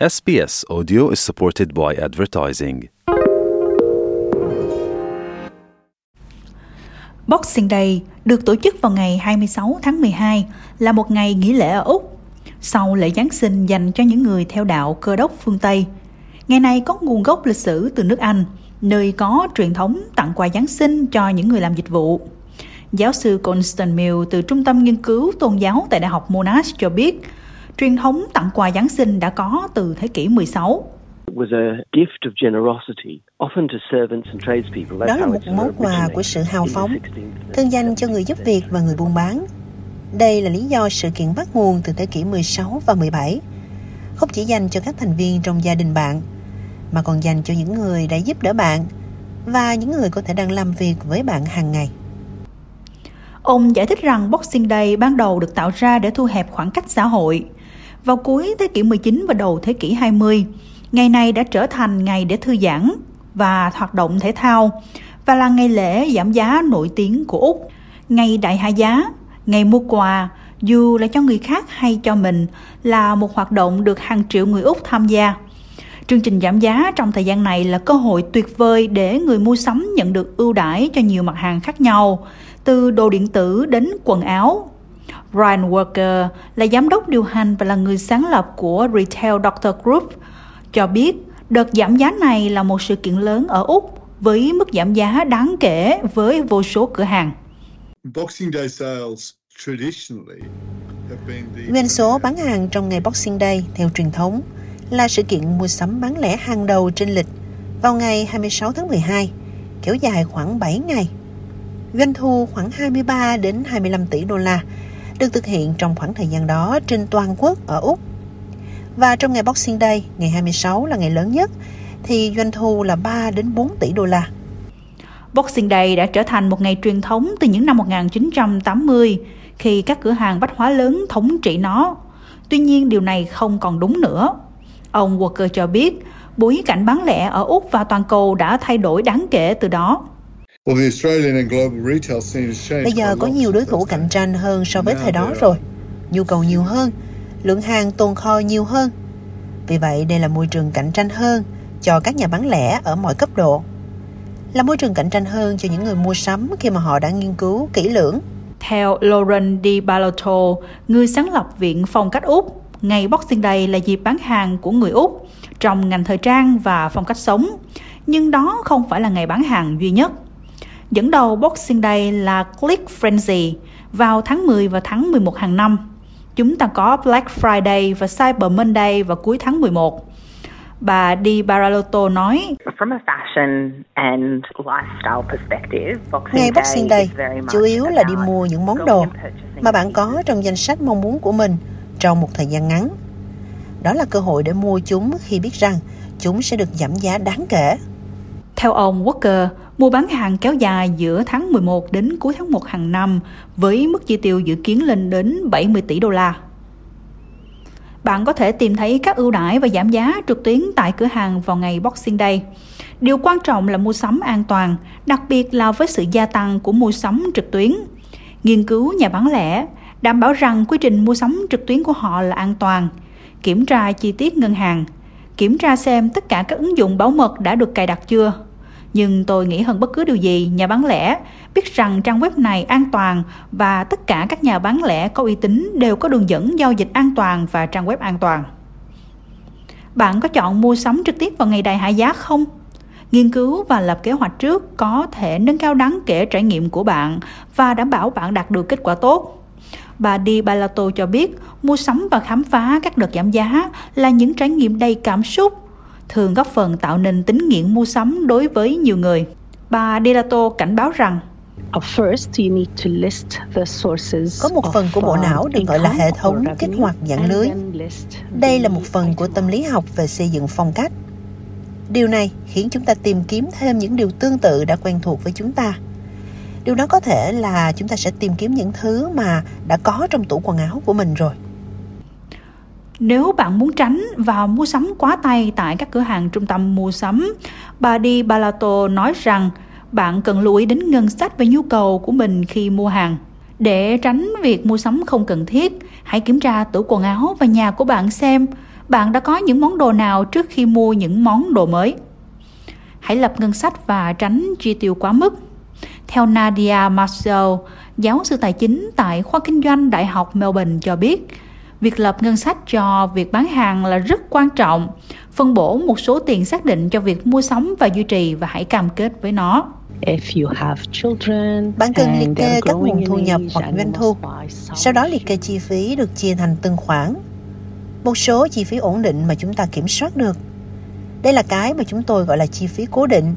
SBS Audio is supported by advertising. Boxing Day được tổ chức vào ngày 26 tháng 12 là một ngày nghỉ lễ ở Úc sau lễ Giáng sinh dành cho những người theo đạo cơ đốc phương Tây. Ngày này có nguồn gốc lịch sử từ nước Anh, nơi có truyền thống tặng quà Giáng sinh cho những người làm dịch vụ. Giáo sư Constant Mill từ Trung tâm Nghiên cứu Tôn giáo tại Đại học Monash cho biết, truyền thống tặng quà Giáng sinh đã có từ thế kỷ 16. Đó là một món quà của sự hào phóng, thương danh cho người giúp việc và người buôn bán. Đây là lý do sự kiện bắt nguồn từ thế kỷ 16 và 17, không chỉ dành cho các thành viên trong gia đình bạn, mà còn dành cho những người đã giúp đỡ bạn và những người có thể đang làm việc với bạn hàng ngày. Ông giải thích rằng Boxing Day ban đầu được tạo ra để thu hẹp khoảng cách xã hội. Vào cuối thế kỷ 19 và đầu thế kỷ 20, ngày này đã trở thành ngày để thư giãn và hoạt động thể thao và là ngày lễ giảm giá nổi tiếng của Úc. Ngày đại hạ giá, ngày mua quà, dù là cho người khác hay cho mình, là một hoạt động được hàng triệu người Úc tham gia. Chương trình giảm giá trong thời gian này là cơ hội tuyệt vời để người mua sắm nhận được ưu đãi cho nhiều mặt hàng khác nhau, từ đồ điện tử đến quần áo. Ryan Walker là giám đốc điều hành và là người sáng lập của Retail Doctor Group, cho biết đợt giảm giá này là một sự kiện lớn ở Úc với mức giảm giá đáng kể với vô số cửa hàng. Doanh số bán hàng trong ngày Boxing Day theo truyền thống là sự kiện mua sắm bán lẻ hàng đầu trên lịch vào ngày 26 tháng 12, kéo dài khoảng 7 ngày. Doanh thu khoảng 23 đến 25 tỷ đô la được thực hiện trong khoảng thời gian đó trên toàn quốc ở Úc. Và trong ngày Boxing Day, ngày 26 là ngày lớn nhất, thì doanh thu là 3 đến 4 tỷ đô la. Boxing Day đã trở thành một ngày truyền thống từ những năm 1980 khi các cửa hàng bách hóa lớn thống trị nó. Tuy nhiên điều này không còn đúng nữa. Ông Walker cho biết, bối cảnh bán lẻ ở Úc và toàn cầu đã thay đổi đáng kể từ đó. Bây giờ có nhiều đối thủ cạnh tranh hơn so với thời đó rồi. Nhu cầu nhiều hơn, lượng hàng tồn kho nhiều hơn. Vì vậy đây là môi trường cạnh tranh hơn cho các nhà bán lẻ ở mọi cấp độ. Là môi trường cạnh tranh hơn cho những người mua sắm khi mà họ đã nghiên cứu kỹ lưỡng. Theo Lauren Di Balotto, người sáng lập Viện Phong cách Úc, ngày Boxing Day là dịp bán hàng của người Úc trong ngành thời trang và phong cách sống. Nhưng đó không phải là ngày bán hàng duy nhất. Dẫn đầu Boxing Day là Click Frenzy vào tháng 10 và tháng 11 hàng năm. Chúng ta có Black Friday và Cyber Monday vào cuối tháng 11. Bà Di Baralotto nói, Ngày Boxing Day chủ yếu là đi mua những món đồ mà bạn có trong danh sách mong muốn của mình trong một thời gian ngắn. Đó là cơ hội để mua chúng khi biết rằng chúng sẽ được giảm giá đáng kể. Theo ông Walker, mua bán hàng kéo dài giữa tháng 11 đến cuối tháng 1 hàng năm với mức chi tiêu dự kiến lên đến 70 tỷ đô la. Bạn có thể tìm thấy các ưu đãi và giảm giá trực tuyến tại cửa hàng vào ngày Boxing Day. Điều quan trọng là mua sắm an toàn, đặc biệt là với sự gia tăng của mua sắm trực tuyến. Nghiên cứu nhà bán lẻ đảm bảo rằng quy trình mua sắm trực tuyến của họ là an toàn, kiểm tra chi tiết ngân hàng, kiểm tra xem tất cả các ứng dụng bảo mật đã được cài đặt chưa. Nhưng tôi nghĩ hơn bất cứ điều gì, nhà bán lẻ biết rằng trang web này an toàn và tất cả các nhà bán lẻ có uy tín đều có đường dẫn giao dịch an toàn và trang web an toàn. Bạn có chọn mua sắm trực tiếp vào ngày đại hạ giá không? Nghiên cứu và lập kế hoạch trước có thể nâng cao đáng kể trải nghiệm của bạn và đảm bảo bạn đạt được kết quả tốt. Bà Di Balato cho biết, mua sắm và khám phá các đợt giảm giá là những trải nghiệm đầy cảm xúc, thường góp phần tạo nên tính nghiện mua sắm đối với nhiều người. Bà Delato cảnh báo rằng có một phần của bộ não được gọi là hệ thống kích hoạt dạng lưới. Đây là một phần của tâm lý học về xây dựng phong cách. Điều này khiến chúng ta tìm kiếm thêm những điều tương tự đã quen thuộc với chúng ta điều đó có thể là chúng ta sẽ tìm kiếm những thứ mà đã có trong tủ quần áo của mình rồi nếu bạn muốn tránh và mua sắm quá tay tại các cửa hàng trung tâm mua sắm, bà Di Balato nói rằng bạn cần lưu ý đến ngân sách và nhu cầu của mình khi mua hàng. Để tránh việc mua sắm không cần thiết, hãy kiểm tra tủ quần áo và nhà của bạn xem Bạn đã có những món đồ nào trước khi mua những món đồ mới? Hãy lập ngân sách và tránh chi tiêu quá mức. Theo Nadia Marcel, giáo sư tài chính tại khoa kinh doanh Đại học Melbourne cho biết, việc lập ngân sách cho việc bán hàng là rất quan trọng. Phân bổ một số tiền xác định cho việc mua sắm và duy trì và hãy cam kết với nó. Bạn cần liệt kê các nguồn thu nhập hoặc doanh thu. Sau đó liệt kê chi phí được chia thành từng khoản. Một số chi phí ổn định mà chúng ta kiểm soát được. Đây là cái mà chúng tôi gọi là chi phí cố định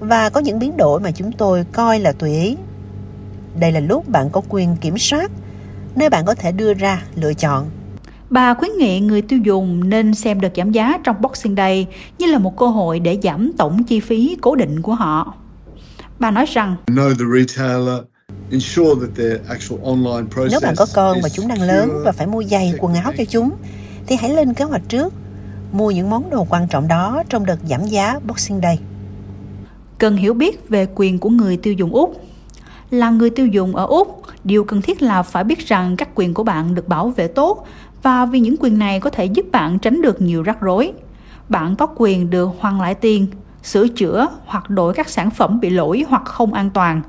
và có những biến đổi mà chúng tôi coi là tùy ý. Đây là lúc bạn có quyền kiểm soát, nơi bạn có thể đưa ra lựa chọn. Bà khuyến nghị người tiêu dùng nên xem đợt giảm giá trong Boxing Day như là một cơ hội để giảm tổng chi phí cố định của họ. Bà nói rằng nếu bạn có con và chúng đang lớn và phải mua giày, quần áo cho chúng, thì hãy lên kế hoạch trước, mua những món đồ quan trọng đó trong đợt giảm giá Boxing Day. Cần hiểu biết về quyền của người tiêu dùng Úc. Là người tiêu dùng ở Úc, điều cần thiết là phải biết rằng các quyền của bạn được bảo vệ tốt và vì những quyền này có thể giúp bạn tránh được nhiều rắc rối. Bạn có quyền được hoàn lại tiền, sửa chữa hoặc đổi các sản phẩm bị lỗi hoặc không an toàn.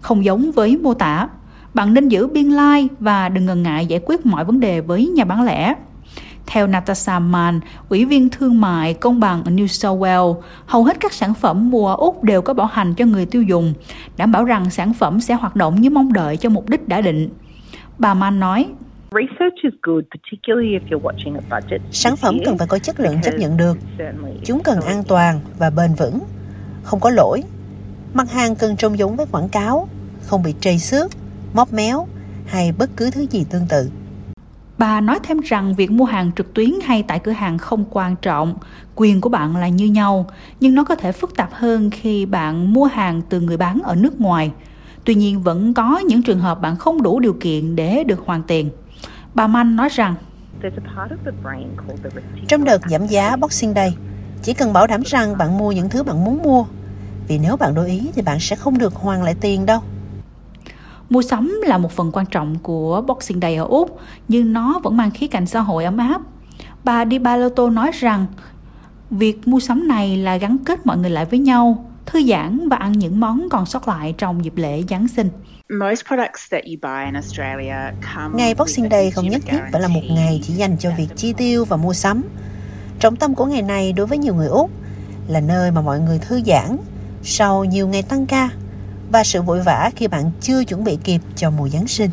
Không giống với mô tả, bạn nên giữ biên lai like và đừng ngần ngại giải quyết mọi vấn đề với nhà bán lẻ. Theo Natasha Mann, Ủy viên Thương mại Công bằng ở New South Wales, hầu hết các sản phẩm mua ở Úc đều có bảo hành cho người tiêu dùng, đảm bảo rằng sản phẩm sẽ hoạt động như mong đợi cho mục đích đã định. Bà Mann nói, Sản phẩm cần phải có chất lượng chấp nhận được. Chúng cần an toàn và bền vững, không có lỗi. Mặt hàng cần trông giống với quảng cáo, không bị trầy xước, móp méo hay bất cứ thứ gì tương tự. Bà nói thêm rằng việc mua hàng trực tuyến hay tại cửa hàng không quan trọng, quyền của bạn là như nhau, nhưng nó có thể phức tạp hơn khi bạn mua hàng từ người bán ở nước ngoài. Tuy nhiên vẫn có những trường hợp bạn không đủ điều kiện để được hoàn tiền. Bà Mann nói rằng Trong đợt giảm giá Boxing Day, chỉ cần bảo đảm rằng bạn mua những thứ bạn muốn mua. Vì nếu bạn đổi ý thì bạn sẽ không được hoàn lại tiền đâu. Mua sắm là một phần quan trọng của Boxing Day ở Úc, nhưng nó vẫn mang khía cạnh xã hội ấm áp. Bà Di Balotto nói rằng, việc mua sắm này là gắn kết mọi người lại với nhau, thư giãn và ăn những món còn sót lại trong dịp lễ Giáng sinh. Ngày Boxing Day không nhất thiết phải là một ngày chỉ dành cho việc chi tiêu và mua sắm. Trọng tâm của ngày này đối với nhiều người Úc là nơi mà mọi người thư giãn sau nhiều ngày tăng ca và sự vội vã khi bạn chưa chuẩn bị kịp cho mùa Giáng sinh.